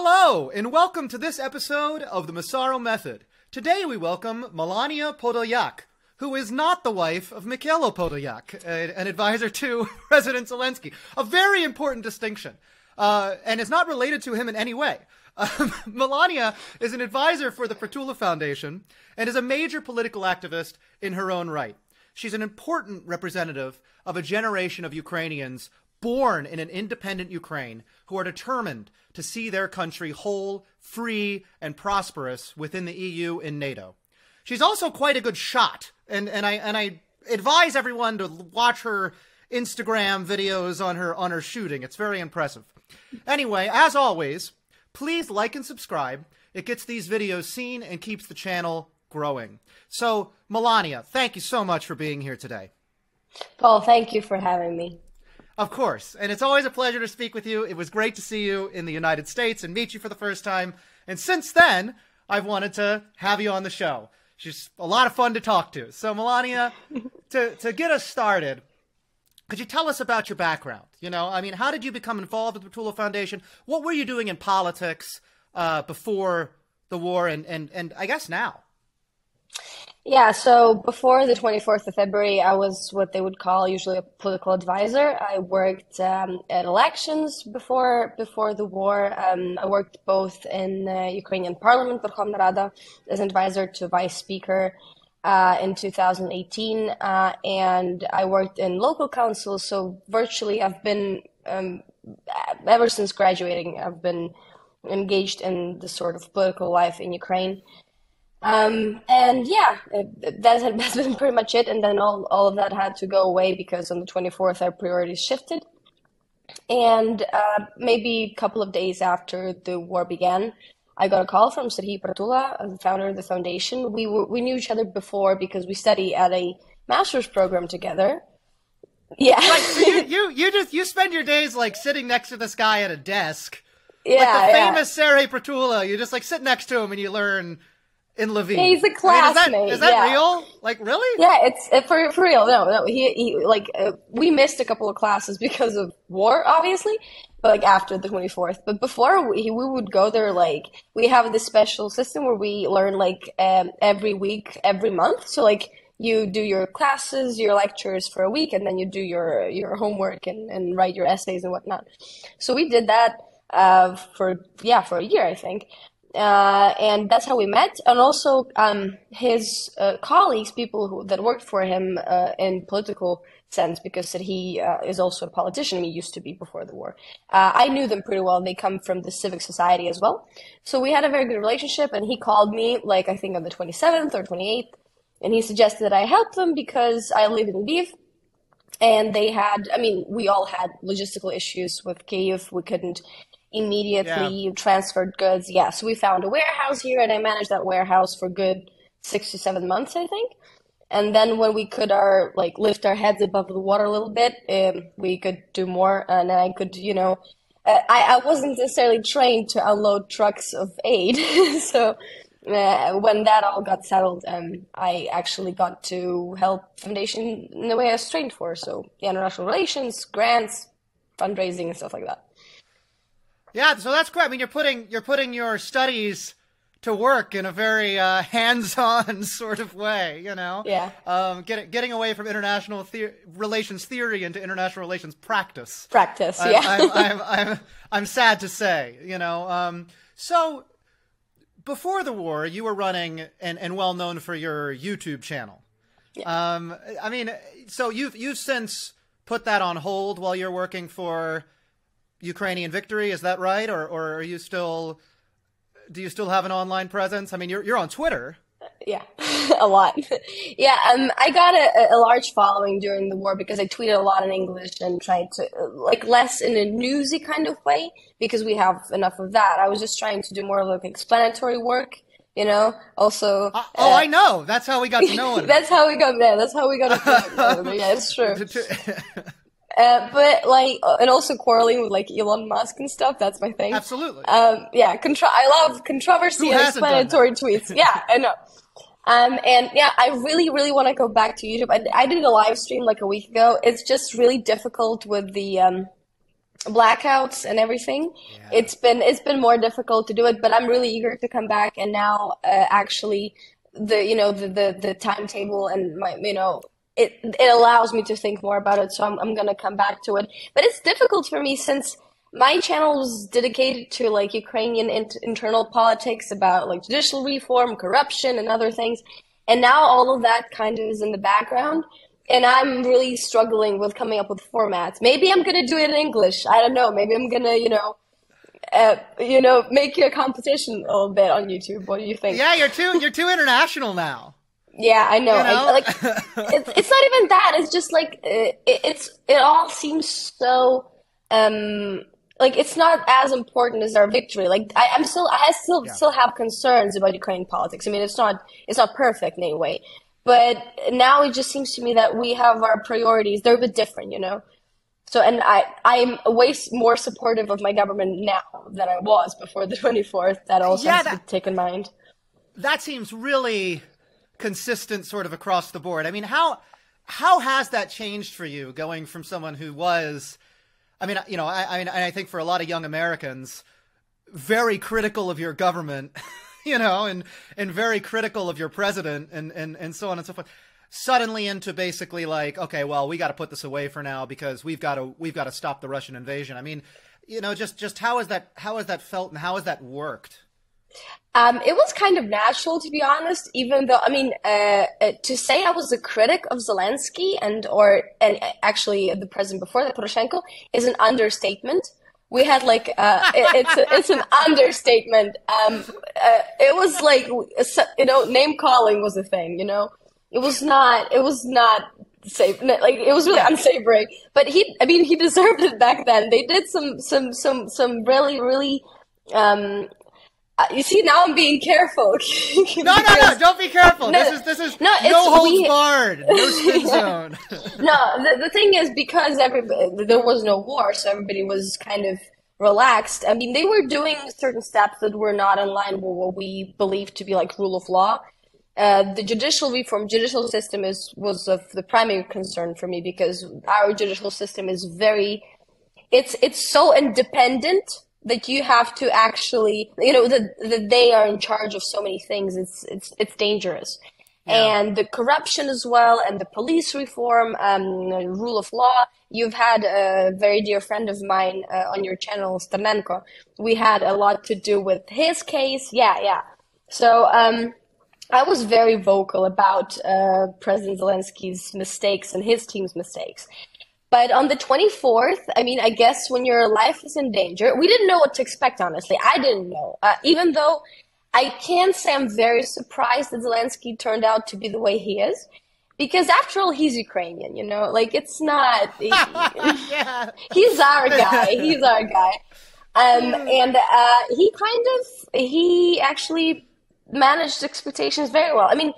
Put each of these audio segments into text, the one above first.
Hello, and welcome to this episode of the Massaro Method. Today we welcome Melaniya Podolyak, who is not the wife of Mikhailo Podolyak, an advisor to President Zelensky. A very important distinction, uh, and is not related to him in any way. Um, Melaniya is an advisor for the Prytula Foundation and is a major political activist in her own right. She's an important representative of a generation of Ukrainians born in an independent Ukraine who are determined to see their country whole, free, and prosperous within the EU and NATO. She's also quite a good shot, and, and I and I advise everyone to watch her Instagram videos on her on her shooting. It's very impressive. Anyway, as always, please like and subscribe. It gets these videos seen and keeps the channel growing. So, Melaniya, thank you so much for being here today. Paul, thank you for having me. Of course. And it's always a pleasure to speak with you. It was great to see you in the United States and meet you for the first time. And since then, I've wanted to have you on the show. She's a lot of fun to talk to. So, Melaniya, to, to get us started, could you tell us about your background? You know, I mean, how did you become involved with the Prytula Foundation? What were you doing in politics uh, before the war and, and, and I guess now? Yeah, so before the 24th of February, I was what they would call usually a political advisor. I worked um, at elections before before the war. Um, I worked both in the Ukrainian Parliament, Verkhovna Rada, as an advisor to Vice Speaker uh, in 2018, uh, and I worked in local councils. So virtually, I've been um, ever since graduating, I've been engaged in the sort of political life in Ukraine. Um, and yeah, that has been pretty much it. And then all, all of that had to go away because on the 24th, our priorities shifted. And uh, maybe a couple of days after the war began, I got a call from Serhiy Prytula, the founder of the foundation. We were, we knew each other before because we study at a master's program together. Yeah, like, so you, you you just you spend your days like sitting next to this guy at a desk. Yeah, like the yeah. famous Serhiy Prytula. You just like sit next to him and you learn in Lviv. Yeah, he's a classmate. I mean, is that, is that yeah. real? Like really? Yeah, it's it, for for real. No, no. He, he like uh, we missed a couple of classes because of war, obviously. But like after the twenty fourth, but before we we would go there. Like we have this special system where we learn like um, every week, every month. So like you do your classes, your lectures for a week, and then you do your your homework and and write your essays and whatnot. So we did that uh, for yeah for a year, I think uh, and that's how we met. And also, um, his uh, colleagues, people who, that worked for him uh, in political sense, because that he uh, is also a politician. He used to be before the war. Uh, I knew them pretty well. They come from the civic society as well. So we had a very good relationship. And he called me, like I think on the 27th or 28th, and he suggested that I help them because I live in Lviv. And they had, I mean, we all had logistical issues with Kiev. We couldn't immediately yeah. transferred goods. Yeah, so we found a warehouse here, and I managed that warehouse for good six to seven months, I think. And then when we could our like lift our heads above the water a little bit, um, we could do more, and I could, you know, uh, I I wasn't necessarily trained to unload trucks of aid, so. Uh, when that all got settled, um, I actually got to help foundation in the way I was trained for. So, yeah, international relations, grants, fundraising, and stuff like that. Yeah, so that's great. I mean, you're putting you're putting your studies to work in a very uh, hands-on sort of way, you know. Yeah. Um, getting getting away from international the- relations theory into international relations practice. Practice. I, yeah. I'm, I'm, I'm, I'm sad to say, you know. Um, so before the war, you were running and, and well known for your YouTube channel. Yeah. Um, I mean, so you've you've since put that on hold while you're working for Ukrainian victory. Is that right, or or are you still? Do you still have an online presence? I mean, you're you're on Twitter. Yeah, a lot. yeah, um, I got a, a large following during the war because I tweeted a lot in English and tried to like less in a newsy kind of way because we have enough of that. I was just trying to do more of like explanatory work. You know, also. Uh, oh, uh, I know. That's how we got to know it. that's how we got there. That's how we got to know Yeah, it's true. Uh, but like, uh, and also quarreling with like Elon Musk and stuff. That's my thing. Absolutely. Um, yeah, contro- I love controversy and explanatory tweets. Yeah, I know. Um, and yeah, I really, really want to go back to YouTube. I, I, did a live stream like a week ago. It's just really difficult with the, um, blackouts and everything, yeah. it's been it's been more difficult to do it. But I'm really eager to come back, and now uh, actually the you know the, the the timetable and my you know it it allows me to think more about it. So I'm I'm gonna come back to it. But it's difficult for me since my channel was dedicated to like Ukrainian in- internal politics about like judicial reform, corruption, and other things. And now all of that kind of is in the background. And I'm really struggling with coming up with formats. Maybe I'm gonna do it in English. I don't know. Maybe I'm gonna, you know, uh, you know, make a competition a little bit on YouTube. What do you think? Yeah, you're too you're too international now. Yeah, I know. You know? I, like, it's, it's not even that. It's just like it, it's it all seems so um like it's not as important as our victory. Like I, am still, I still yeah. still have concerns about Ukrainian politics. I mean, it's not it's not perfect in any way, but now it just seems to me that we have our priorities. They're a bit different, you know. So, and I I'm way more supportive of my government now than I was before the 24th. That also yeah, has that, to be taken in mind. That seems really consistent, sort of across the board. I mean, how how has that changed for you, going from someone who was I mean, you know, I, I mean, I think for a lot of young Americans, very critical of your government, you know, and and very critical of your president, and and and so on and so forth. Suddenly into basically like, okay, well, we got to put this away for now because we've got to we've got to stop the Russian invasion. I mean, you know, just just how has that how has that felt and how has that worked? Um, it was kind of natural, to be honest. Even though, I mean, uh, uh, to say I was a critic of Zelensky and or and actually the president before that, Poroshenko, is an understatement. We had like uh, it, it's a, it's an understatement. Um, uh, it was like you know, name calling was a thing. You know, it was not. It was not safe. Like it was really unsavory. But he, I mean, he deserved it back then. They did some some some some really really um, uh, you see, now I'm being careful. no, no, no! Don't be careful. No, this is this is no, no holds we, barred, no spin zone. no, the, the thing is because everybody there was no war, so everybody was kind of relaxed. I mean, they were doing certain steps that were not in line with what we believe to be like rule of law. Uh, the judicial reform, judicial system is was of the primary concern for me because our judicial system is very, it's it's so independent that you have to actually, you know, that, that they are in charge of so many things. It's, it's, it's dangerous. Yeah. And the corruption as well, and the police reform, um, rule of law. You've had a very dear friend of mine uh, on your channel, Sternenko. We had a lot to do with his case. Yeah, yeah. So, um, I was very vocal about uh, President Zelensky's mistakes and his team's mistakes. But on the 24th, I mean, I guess when your life is in danger, we didn't know what to expect, honestly. I didn't know. Uh, even though I can say I'm very surprised that Zelensky turned out to be the way he is. Because after all, he's Ukrainian, you know? Like, it's not. He, yeah. He's our guy. He's our guy. Um, and uh, he kind of, he actually managed expectations very well. I mean,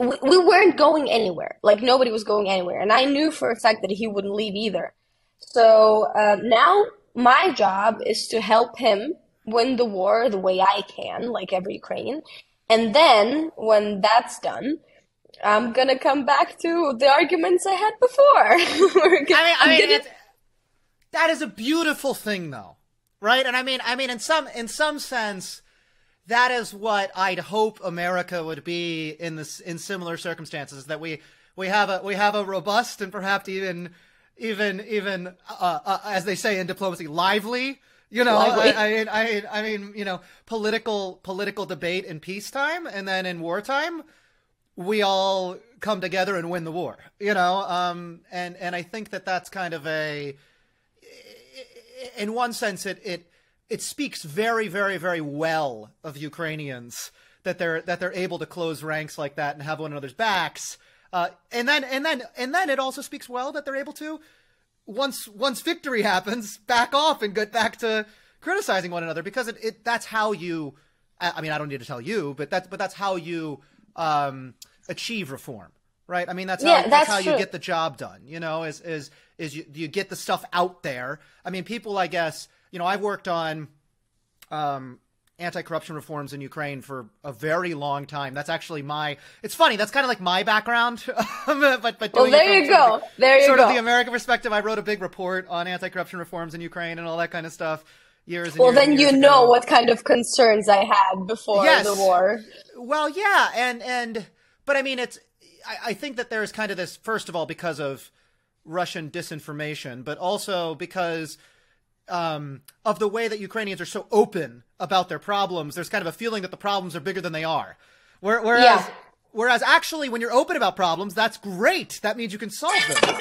we, we weren't going anywhere. Like nobody was going anywhere, and I knew for a fact that he wouldn't leave either. So uh, now my job is to help him win the war the way I can, like every Ukrainian. And then when that's done, I'm gonna come back to the arguments I had before. gonna, I mean, I mean, gonna... that is a beautiful thing, though, right? And I mean, I mean, in some in some sense, that is what I'd hope America would be in this in similar circumstances. That we we have a we have a robust and perhaps even even even uh, uh, as they say in diplomacy, lively. You know, I, I, I, I mean, you know, political political debate in peacetime, and then in wartime, we all come together and win the war. You know, um, and and I think that that's kind of a, in one sense, it it it speaks very, very, very well of Ukrainians that they're that they're able to close ranks like that and have one another's backs. Uh, and then and then and then it also speaks well that they're able to once once victory happens back off and get back to criticizing one another because it, it that's how you I mean I don't need to tell you but that's but that's how you um, achieve reform right I mean that's how, yeah, that's, that's how true. you get the job done you know is is is you, you get the stuff out there I mean people I guess you know, I've worked on um, anti-corruption reforms in Ukraine for a very long time. That's actually my. It's funny. That's kind of like my background. but but well, there you go. The, there you sort go. of the American perspective. I wrote a big report on anti-corruption reforms in Ukraine and all that kind of stuff. Years. And well, years then and you years know what kind of concerns I had before Yes. the war. Well, yeah, and and but I mean, it's. I, I think that there is kind of this. First of all, because of Russian disinformation, but also because um, of the way that Ukrainians are so open about their problems. There's kind of a feeling that the problems are bigger than they are. Whereas, Yeah. whereas actually, when you're open about problems, that's great. That means you can solve them.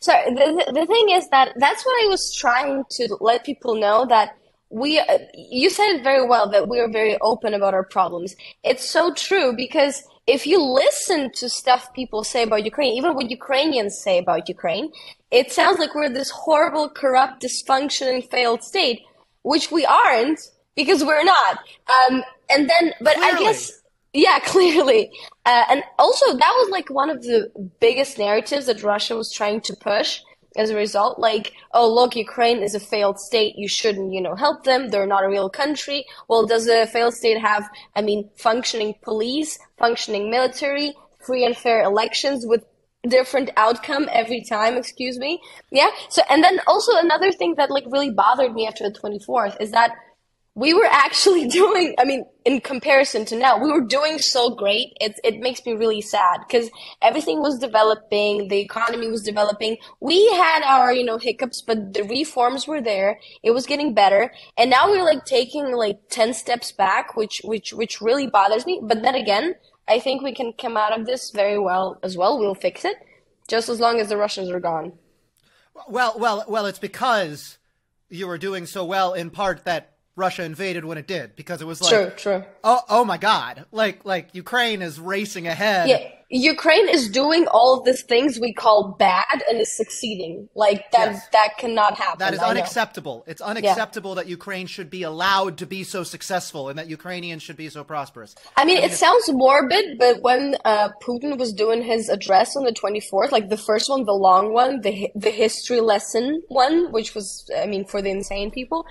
So the, the thing is that that's what I was trying to let people know that we uh, you said it very well that we are very open about our problems. It's so true because if you listen to stuff people say about Ukraine, even what Ukrainians say about Ukraine, it sounds like we're this horrible, corrupt, dysfunctioning, failed state, which we aren't because we're not. Um, and then, but I guess yeah, clearly. Uh, and also, that was like one of the biggest narratives that Russia was trying to push as a result. Like, oh, look, Ukraine is a failed state. You shouldn't, you know, help them. They're not a real country. Well, does a failed state have, I mean, functioning police, functioning military, free and fair elections with different outcome every time, excuse me? Yeah. So, and then also another thing that like really bothered me after the 24th is that we were actually doing i mean in comparison to now we were doing so great it, it makes me really sad because everything was developing the economy was developing we had our you know hiccups but the reforms were there it was getting better and now we're like taking like 10 steps back which which which really bothers me but then again i think we can come out of this very well as well we'll fix it just as long as the russians are gone Well, well, well. It's because you were doing so well in part that Russia invaded when it did because it was like, true true oh, oh my God, like like Ukraine is racing ahead. Yeah, Ukraine is doing all of these things we call bad and is succeeding. Like that Yes. that cannot happen. That is I know. unacceptable. It's unacceptable that Ukraine should be allowed to be so successful and that Ukrainians should be so prosperous. I mean, it sounds morbid, but when uh, Putin was doing his address on the 24th, like the first one, the long one, the the history lesson one, which was, I mean, for the insane people,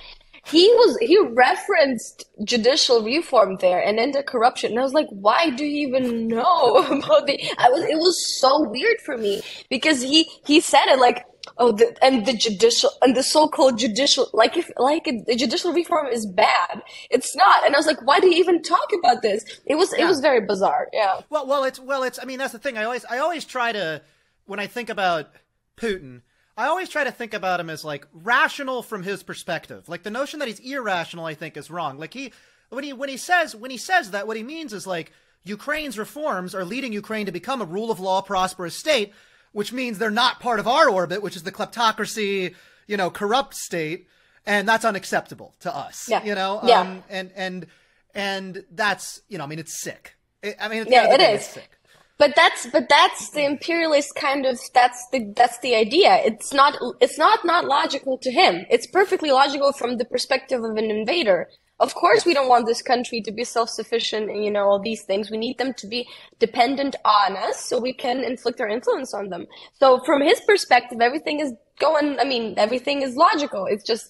he was he referenced judicial reform there and anti-corruption, and I was like, why do you even know about the? I was it was so weird for me because he he said it like. Oh, the, and the judicial and the so-called judicial, like if like the judicial reform is bad, it's not. And I was like, why do you even talk about this? It was it was very bizarre. Yeah, Well, well, it's well, it's. I mean, that's the thing. I always, I always try to, when I think about Putin, I always try to think about him as like rational from his perspective. Like the notion that he's irrational, I think, is wrong. Like he, when he, when he says, when he says that, what he means is like Ukraine's reforms are leading Ukraine to become a rule of law, prosperous state, which means they're not part of our orbit, which is the kleptocracy, you know, corrupt state, and that's unacceptable to us. Yeah. You know, Yeah. um, and and and that's you know, I mean, it's sick. I mean, Yeah, end of the it is. It's sick. But that's but that's the imperialist kind of that's the that's the idea. It's not it's not not logical to him. It's perfectly logical from the perspective of an invader. Of course, we don't want this country to be self-sufficient and you know all these things. We need them to be dependent on us so we can inflict our influence on them. So from his perspective, everything is going. I mean, everything is logical. It's just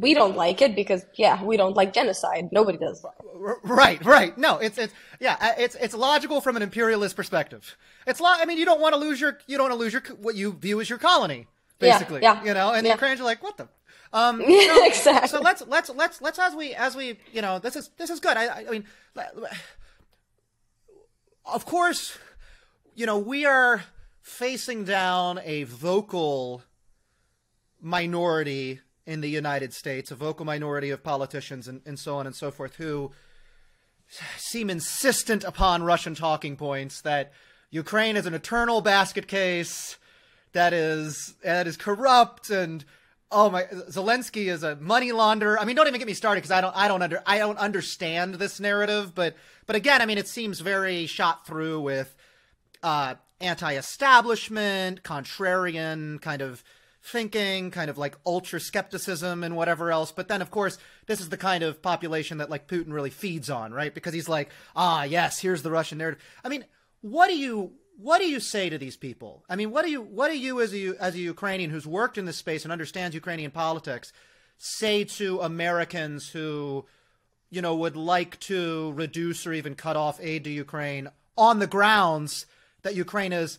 we don't like it because yeah, we don't like genocide. Nobody does. Right, right. No, it's it's yeah, uh, it's it's logical from an imperialist perspective. It's lo- I mean, you don't want to lose your you don't want to lose your what you view as your colony, basically. yeah, yeah You know, and the yeah. Ukrainians are like, what the. Um, so, exactly. So let's let's let's let's as we as we you know this is this is good. I, I mean, of course, you know we are facing down a vocal minority in the United States, a vocal minority of politicians and, and so on and so forth, who seem insistent upon Russian talking points that Ukraine is an eternal basket case that is that is corrupt and oh my Zelensky is a money launderer. I mean, don't even get me started because I don't I don't under I don't understand this narrative, but but again, I mean, it seems very shot through with uh, anti-establishment, contrarian kind of thinking, kind of like ultra skepticism and whatever else. But then, of course, this is the kind of population that like Putin really feeds on, right? Because he's like, ah, yes, here's the Russian narrative. I mean, what do you what do you say to these people? I mean, what do you what do you as a as a Ukrainian who's worked in this space and understands Ukrainian politics say to Americans who you know, would like to reduce or even cut off aid to Ukraine on the grounds that Ukraine is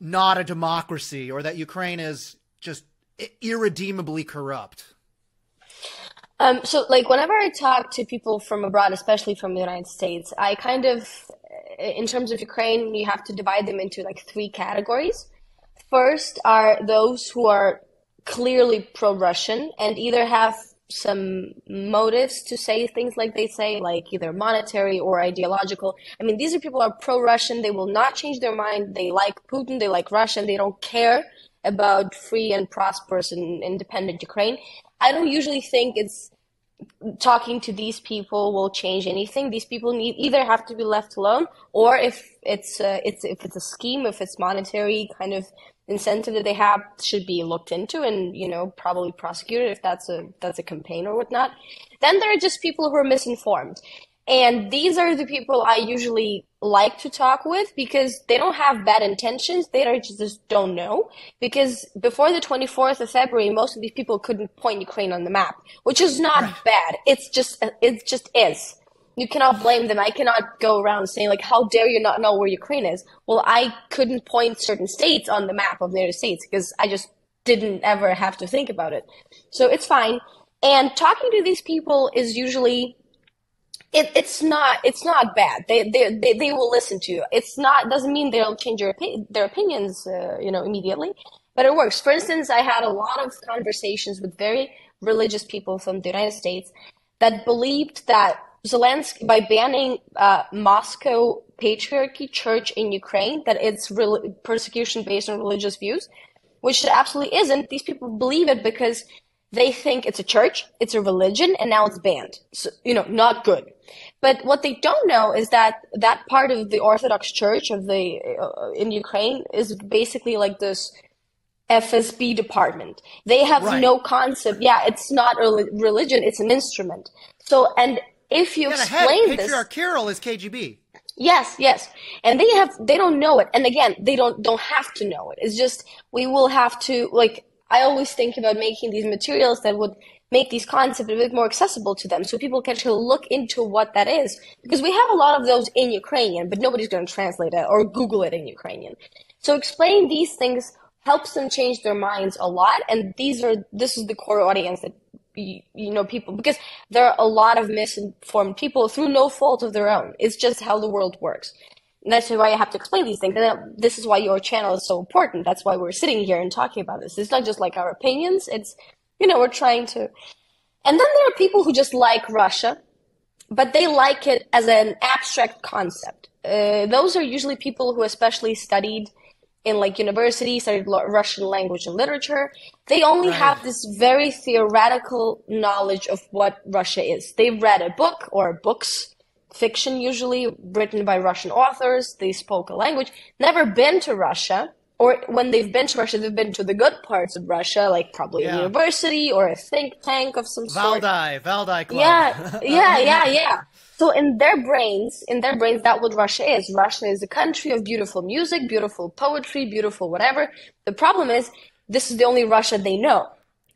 not a democracy or that Ukraine is just irredeemably corrupt? Um, so, like, whenever I talk to people from abroad, especially from the United States, I kind of, in terms of Ukraine, you have to divide them into like three categories. First are those who are clearly pro Russian and either have some motives to say things like they say, like either monetary or ideological. I mean, these are people who are pro Russian. They will not change their mind. They like Putin. They like Russia. They don't care about free and prosperous and independent Ukraine. I don't usually think it's talking to these people will change anything. These people need either have to be left alone, or if it's uh, it's if it's a scheme, if it's monetary kind of incentive that they have, should be looked into and you know probably prosecuted if that's a that's a campaign or whatnot. Then there are just people who are misinformed, and these are the people I usually like to talk with because they don't have bad intentions. They are just don't know. Because before the 24th of February, most of these people couldn't point Ukraine on the map, which is not right. bad. It's just, it just is. You cannot blame them. I cannot go around saying like, how dare you not know where Ukraine is? Well, I couldn't point certain states on the map of the United States because I just didn't ever have to think about it. So it's fine. And talking to these people is usually it, it's not it's not bad. They, they they they will listen to you. It's not doesn't mean they'll change your their opinions, uh, you know, immediately, but it works. For instance, I had a lot of conversations with very religious people from the United States that believed that Zelensky, by banning uh, Moscow Patriarchy Church in Ukraine, that it's re- persecution based on religious views, which it absolutely isn't. These people believe it because they think it's a church, it's a religion, and now it's banned. So, you know, not good. But what they don't know is that that part of the Orthodox Church of the uh, in Ukraine is basically like this FSB department. They have right. no concept. Yeah, it's not a religion; it's an instrument. So, and if you yeah, explain head, this, Patriarch Kirill is KGB. Yes, yes. And they have they don't know it. And again, they don't don't have to know it. It's just we will have to like I always think about making these materials that would make these concepts a bit more accessible to them so people can actually look into what that is. Because we have a lot of those in Ukrainian, but nobody's going to translate it or Google it in Ukrainian. So explaining these things helps them change their minds a lot. And these are, this is the core audience that, you, you know, people, because there are a lot of misinformed people through no fault of their own. It's just how the world works. And that's why I have to explain these things. And this is why your channel is so important. That's why we're sitting here and talking about this. It's not just like our opinions. It's, you know, we're trying to. And then there are people who just like Russia, but they like it as an abstract concept. Uh, those are usually people who especially studied in like university, studied Russian language and literature. They only right. have this very theoretical knowledge of what Russia is. They've read a book or books fiction usually written by Russian authors. They spoke a language, never been to Russia, or when they've been to Russia, they've been to the good parts of Russia, like probably yeah. a university or a think tank of some sort. Valdai, Valdai Club. Yeah, yeah, yeah, yeah. So in their brains, in their brains, that's what Russia is. Russia is a country of beautiful music, beautiful poetry, beautiful whatever. The problem is, this is the only Russia they know.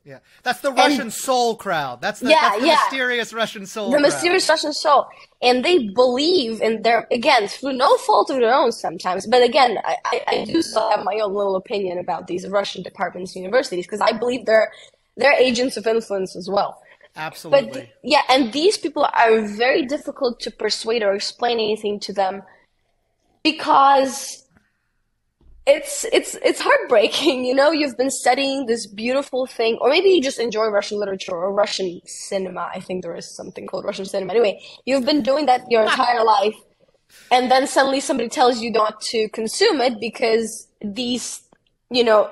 Yeah, that's the Russian and, soul crowd. That's the, yeah, that's the yeah. mysterious Russian soul. The crowd. mysterious Russian soul, and they believe in their again through no fault of their own sometimes. But again, I, I, I do still have my own little opinion about these Russian departments, universities, because I believe they're they're agents of influence as well. Absolutely. But yeah, and these people are very difficult to persuade or explain anything to them because it's it's it's heartbreaking you know? You've been studying this beautiful thing or maybe you just enjoy russian literature or russian cinema i think there is something called russian cinema. Anyway you've been doing that your entire life and then suddenly somebody tells you not to consume it because these you know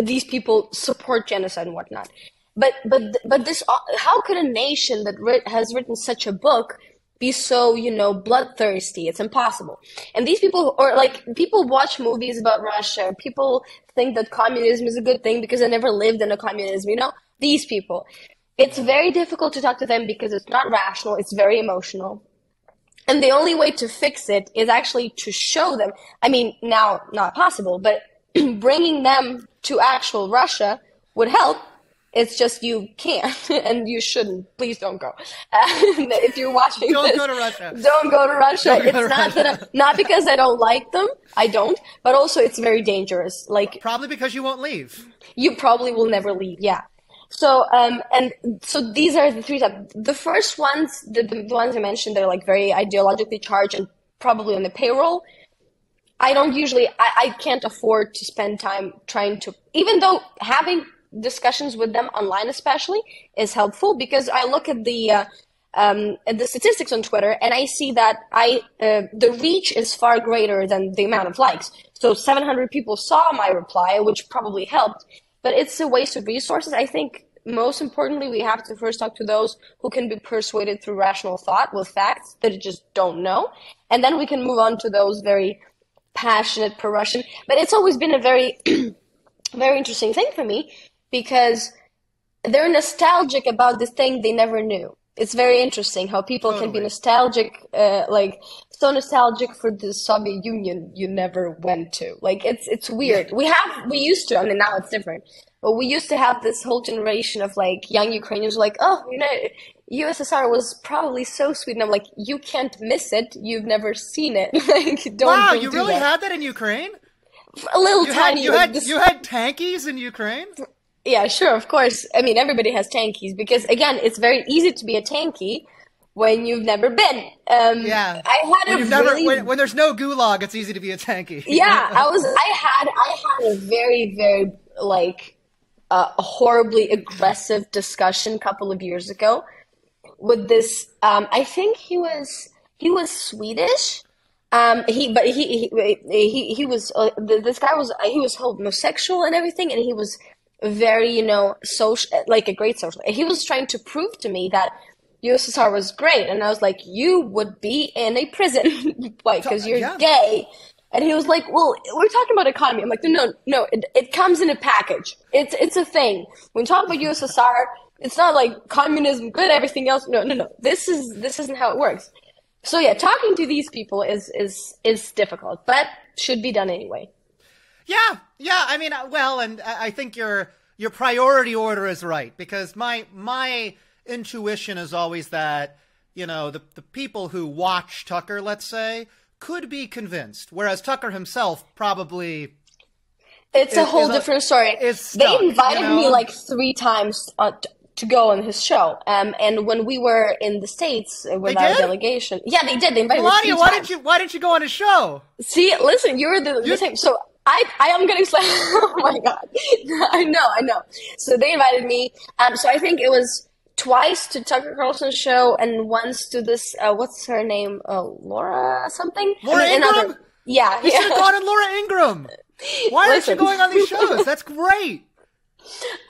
these people support genocide and whatnot. But but but this uh, how could a nation that has written such a book be so, you know, bloodthirsty. It's impossible. And these people, or like, people watch movies about Russia. People think that communism is a good thing because they never lived in a communism, you know? These people. It's very difficult to talk to them because it's not rational. It's very emotional. And the only way to fix it is actually to show them. I mean, now, not possible, but bringing them to actual Russia would help It's just you can't and you shouldn't. Please don't go. if you're watching don't this, go to Russia. Don't go to Russia. Go it's to not Russia. that I, not because I don't like them. I don't, but also it's very dangerous. Like Probably because you won't leave. you probably will never leave. Yeah. So um and so these are the three types. The first ones, the, the ones I mentioned, they're like very ideologically charged and probably on the payroll. I don't usually, I, I can't afford to spend time trying to, even though having discussions with them online, especially, is helpful because I look at the, uh, um, the statistics on Twitter and I see that I, uh, the reach is far greater than the amount of likes. So 700 people saw my reply, which probably helped, but it's a waste of resources. I think most importantly, we have to first talk to those who can be persuaded through rational thought with facts that just don't know. And then we can move on to those very passionate pro-Russian. But it's always been a very, very interesting thing for me because they're nostalgic about this thing they never knew. It's very interesting how people can be nostalgic, uh, like so nostalgic for the Soviet Union you never went to. Like it's it's weird. We have we used to. I mean now it's different, but we used to have this whole generation of like young Ukrainians like, oh, you know, USSR was probably so sweet, and I'm like, you can't miss it. You've never seen it. like don't. Wow, don't you do really that. had that in Ukraine? a little You had tiny. you like had this- you had tankies in Ukraine? Yeah, sure, of course. I mean, everybody has tankies because again, it's very easy to be a tanky when you've never been. Um, Yeah. I had When a you've never really when, when there's no gulag, it's easy to be a tanky. yeah i was i had i had a very very like uh, horribly aggressive discussion a couple of years ago with this um i think he was he was swedish um he but he he he, he was uh, this guy was he was homosexual and everything and he was very you know social like a great social he was trying to prove to me that USSR was great, and I was like, "You would be in a prison, like, because you're Yeah. gay." And he was like, "Well, we're talking about economy." I'm like, "No, no, it, it comes in a package. It's it's a thing. When you talk about USSR, it's not like communism good, everything else. No, no, no. This is this isn't how it works." So yeah, talking to these people is is is difficult, but should be done anyway. Yeah, yeah. I mean, uh, well, and I I think your your priority order is right because my my intuition is always that you know the the people who watch Tucker, let's say, could be convinced, whereas Tucker himself probably. It's a whole is a- different story. is they stuck, you invited me like three times uh, t- to go on his show. Um, and when we were in the states uh, with They our did? delegation, yeah, they did. They invited me Melaniya, three why times. didn't you why didn't you go on his show? See, listen, you're the, the same. So I, I am getting sla Oh my god, I know, I know. So they invited me. Um, so I think it was twice to Tucker Carlson's show and once to this. Uh, what's her name? Uh, Laura something. Laura I mean, another- Yeah, You should have gone on Laura Ingraham. Why aren't you going on these shows? That's great.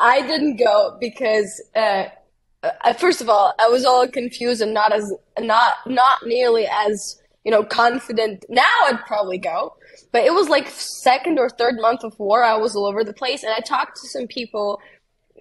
I didn't go because, uh, uh, first of all, I was all confused and not as not not nearly as you know confident. Now I'd probably go, but it was like second or third month of war. I was all over the place, and I talked to some people,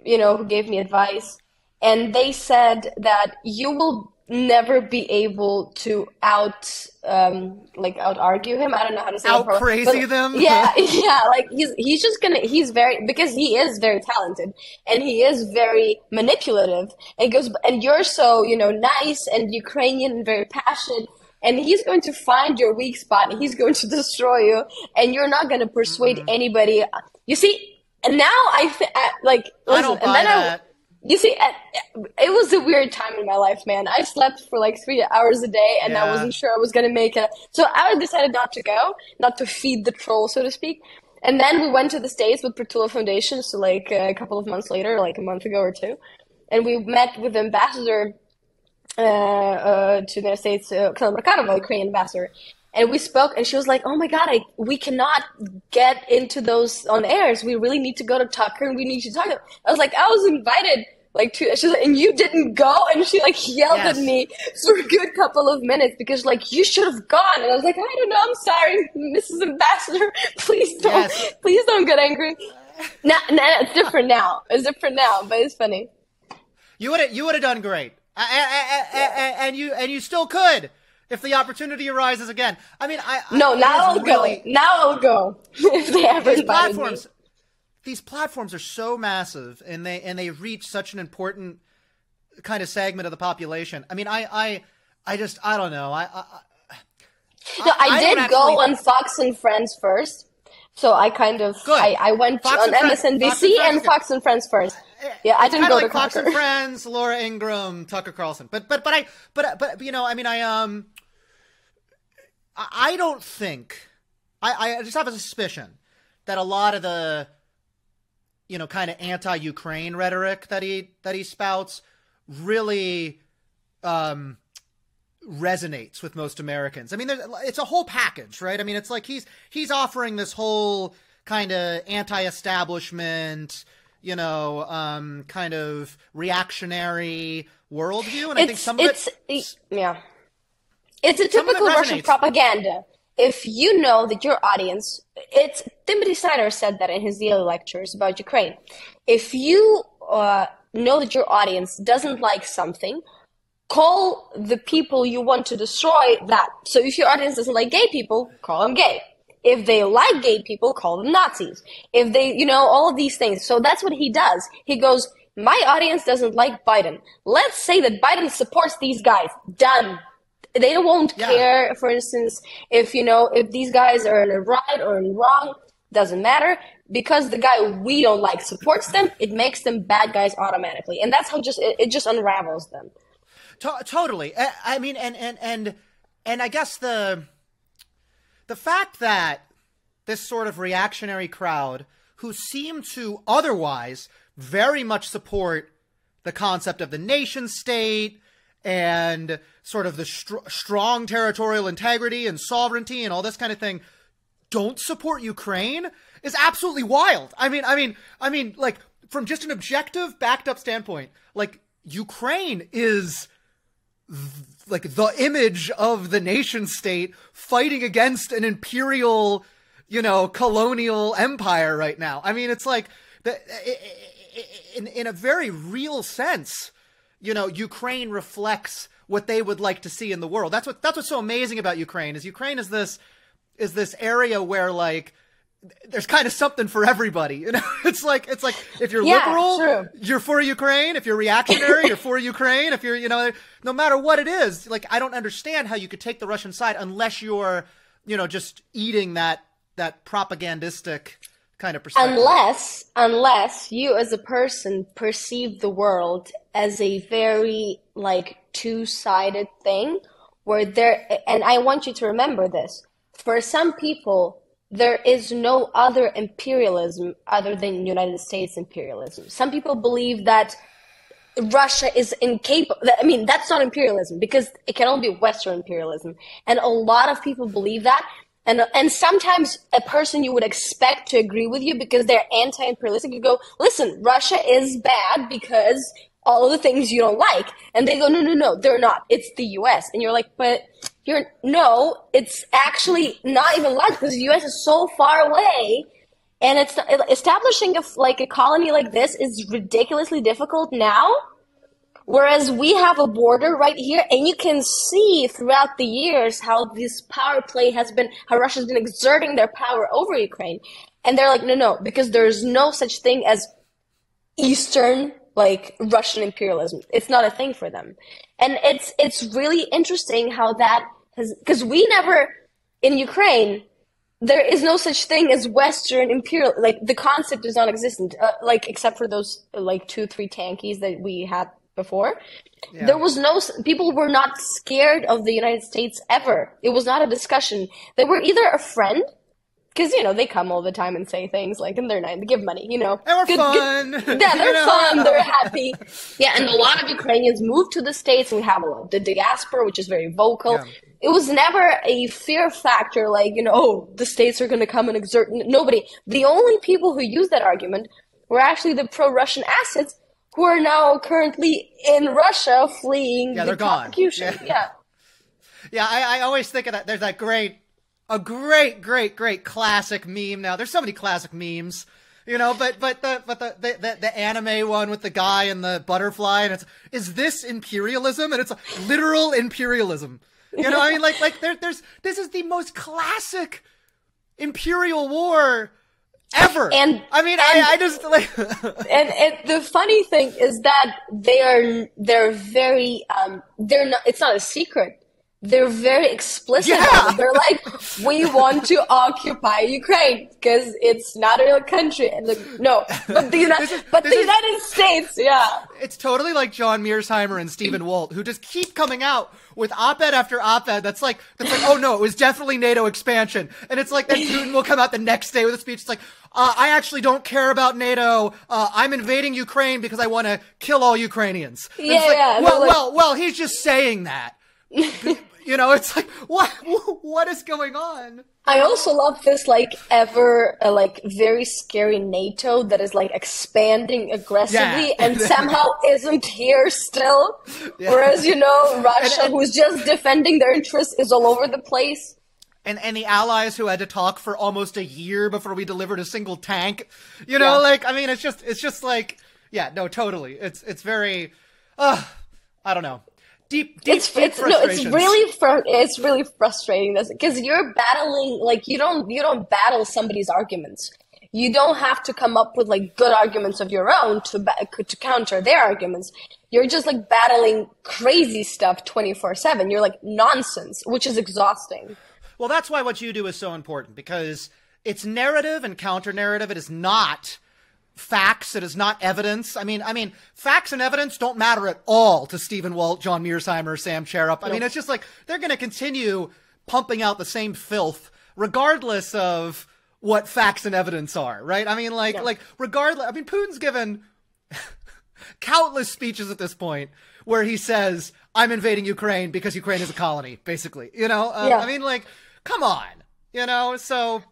you know, who gave me advice, and they said that you will never be able to out um like out argue him i don't know how to say it Out crazy them? yeah yeah like he's he's just gonna he's very because he is very talented and he is very manipulative and goes and you're so you know nice and ukrainian and very passionate and he's going to find your weak spot and he's going to destroy you and you're not going to persuade mm-hmm. anybody you see and now i th- I- like I don't and buy then that. I, you see, it was a weird time in my life, man. I slept for like three hours a day, and I wasn't sure I was gonna make it. So I decided not to go, not to feed the troll, so to speak. And then we went to the States with Prytula Foundation, so like a couple of months later, like a month ago or two, and we met with the ambassador to the United States, uh, Oksana Markarova, Ukrainian ambassador. And we spoke, and she was like, "Oh my God, I, we cannot get into those on airs. We really need to go to Tucker, and we need to talk." to him." I was like, "I was invited, like, to." She's like, "And you didn't go?" And she like yelled Yes. at me for a good couple of minutes because like you should have gone. And I was like, "I don't know. I'm sorry, Mrs. Ambassador. Please don't, Yes. please don't get angry." Now, now it's different now. It's different now, but it's funny. You would have you would have done great, A- a- a- a- a- and you and you still could if the opportunity arises again. I mean, I I- No, it now I'll really, go. Now I'll go if they ever These platforms, me. these platforms are so massive and they and they reach such an important kind of segment of the population. I mean, I I I just I don't know. I I, No, I, I did go on Fox and Friends first. So I kind of Good. I, I went Fox on and Friends- MSNBC Fox and and. Fox and Friends first. Yeah, I didn't go like to Fox and Friends, Laura Ingraham, Tucker Carlson. But but but I but but you know, I mean, I um, I, I don't think I I just have a suspicion that a lot of the you know kind of anti-Ukraine rhetoric that he that he spouts really um resonates with most Americans. I mean, it's a whole package, right? I mean, it's like he's he's offering this whole kind of anti-establishment, you know, um, kind of reactionary worldview, and I think It's some of it's it. yeah. It's a typical Russian propaganda. If you know that your audience, it's Timothy Snyder said that in his daily lectures about Ukraine. If you uh, know that your audience doesn't like something, call the people you want to destroy that. So if your audience doesn't like gay people, call them gay. If they like gay people, call them Nazis. If they, you know, all of these things. So that's what he does. He goes, my audience doesn't like Biden. Let's say that Biden supports these guys. Done. They won't Yeah. care, for instance, if, you know, if these guys are in the right or in wrong. Doesn't matter. Because the guy we don't like supports them, it makes them bad guys automatically. And that's how just, it, it just unravels them. To- totally. I, I mean, and and and and I guess the the fact that this sort of reactionary crowd who seem to otherwise very much support the concept of the nation state and sort of the str- strong territorial integrity and sovereignty and all this kind of thing don't support Ukraine is absolutely wild. I mean, I mean, I mean, like from just an objective, backed up standpoint, like Ukraine is like the image of the nation state fighting against an imperial, you know, colonial empire right now. I mean, it's like the, in in a very real sense, you know, Ukraine reflects what they would like to see in the world. That's what that's what's so amazing about Ukraine is Ukraine is this is this area where like there's kind of something for everybody. You know, it's like it's like if you're Yeah, liberal, true. you're for Ukraine. If you're reactionary, you're for Ukraine. If you're, you know, no matter what it is, like I don't understand how you could take the Russian side unless you're, you know, just eating that that propagandistic kind of perspective. Unless, unless you as a person perceive the world as a very like two-sided thing where there, and I want you to remember this. For some people, there is no other imperialism other than United States imperialism. Some people believe that Russia is incapable. I mean, that's not imperialism because it can only be Western imperialism. And a lot of people believe that. And, and sometimes a person you would expect to agree with you because they're anti-imperialistic, you go, listen, Russia is bad because all of the things you don't like. And they go, no, no, no, they're not. It's the US. And you're like, but you're, no, it's actually not even like because the US is so far away and it's establishing a, like a colony like this is ridiculously difficult now. Whereas we have a border right here, and you can see throughout the years how this power play has been, how Russia's been exerting their power over Ukraine. And they're like, no, no, because there's no such thing as Eastern, like Russian imperialism. It's not a thing for them. And it's, it's really interesting how that has, because we never, in Ukraine, there is no such thing as Western imperial. Like the concept is non-existent. Uh, like except for those like two, three tankies that we had before. There was no. People were not scared of the United States ever. It was not a discussion. They were either a friend. Because you know they come all the time and say things like, and they're nice. They give money, you know. And we're Good- fun. good- yeah, they're You know? fun. They're happy. Yeah, and a lot of Ukrainians moved to the states, and we have a lot the diaspora, which is very vocal. Yeah. It was never a fear factor, like you know, oh, the states are going to come and exert. Nobody. The only people who used that argument were actually the pro-Russian assets who are now currently in Russia fleeing Yeah, the they're gone. prosecution. Yeah. yeah. Yeah, I, I always think of that. There's that great, a great, great, great classic meme. Now, there's so many classic memes, you know. But but the but the, the, the anime one with the guy and the butterfly, and it's is this imperialism? And it's literal imperialism. You know, I mean, like like there, there's this is the most classic imperial war ever. And- I mean, and- I, I just like. and, and the funny thing is that they are they're very um they're not it's not a secret they're very explicit Yeah. they're like we want to occupy ukraine because it's not a real country and like no but the united is- but the is- united states yeah it's totally like John Mearsheimer and Stephen Walt, who just keep coming out with op-ed after op-ed. That's like, that's like, oh no, it was definitely NATO expansion. And it's like, then Putin will come out the next day with a speech. It's like, uh, I actually don't care about NATO. Uh, I'm invading Ukraine because I want to kill all Ukrainians. And Yeah, like, yeah, Well, like- well, well, he's just saying that. you know, it's like, what, what is going on? I also love this like ever uh, like very scary NATO that is like expanding aggressively Yeah. and somehow isn't here still. Whereas you know Russia, And- who's just defending their interests, is all over the place. and any allies who had to talk for almost a year before we delivered a single tank. You know, Yeah. like I mean, it's just it's just like yeah, no, totally. It's it's very, uh, I don't know, deep deep It's deep it's no, it's really fr- it's really frustrating because you're battling like you don't you don't battle somebody's arguments. You don't have to come up with like good arguments of your own to ba- to counter their arguments. You're just like battling crazy stuff 24/7. You're like nonsense, which is exhausting. Well, that's why what you do is so important because it's narrative and counter narrative. It is not facts. It is not evidence. I mean, I mean, facts and evidence don't matter at all to Stephen Walt, John Mearsheimer, Sam Charap. I mean, it's just like they're going to continue pumping out the same filth regardless of what facts and evidence are, right? I mean, like, Yeah. like regardless. I mean, Putin's given countless speeches at this point where he says, "I'm invading Ukraine because Ukraine is a colony," basically. You know, uh, Yeah. I mean, like, come on, you know. So,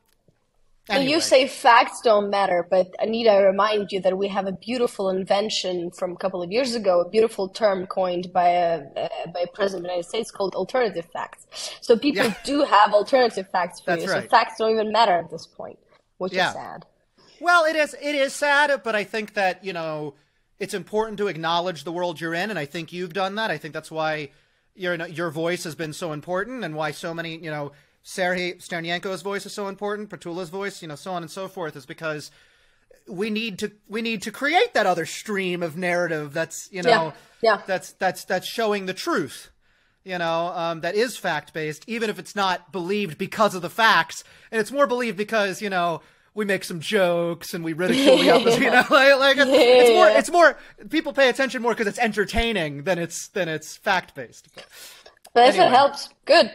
And anyway. you say facts don't matter, but Anita, I remind you that we have a beautiful invention from a couple of years ago, a beautiful term coined by a uh, by a president of the United States called alternative facts. So people Yeah. do have alternative facts for That's you. right. So facts don't even matter at this point, which Yeah. is sad. Well, it is it is sad, but I think that you know it's important to acknowledge the world you're in, and I think you've done that. I think that's why your your voice has been so important, and why so many you know Sergei Sternenko's voice is so important, Prytula's voice, you know, so on and so forth, is because we need to we need to create that other stream of narrative that's you know Yeah, yeah. that's that's that's showing the truth you know um, that is fact based even if it's not believed because of the facts. And it's more believed because you know we make some jokes and we ridicule the opposite you know like, like it's, it's more it's more people pay attention more because it's entertaining than it's than it's fact based But if Anyway. it helps, good.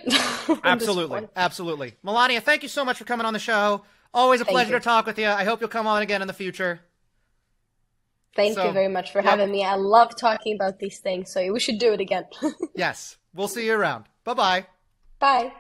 Absolutely absolutely Melaniya thank you so much for coming on the show always a Thank pleasure you. to talk with you i hope you'll come on again in the future Thank So, you very much for having me. I love talking about these things, so we should do it again. yes we'll see you around bye bye Bye.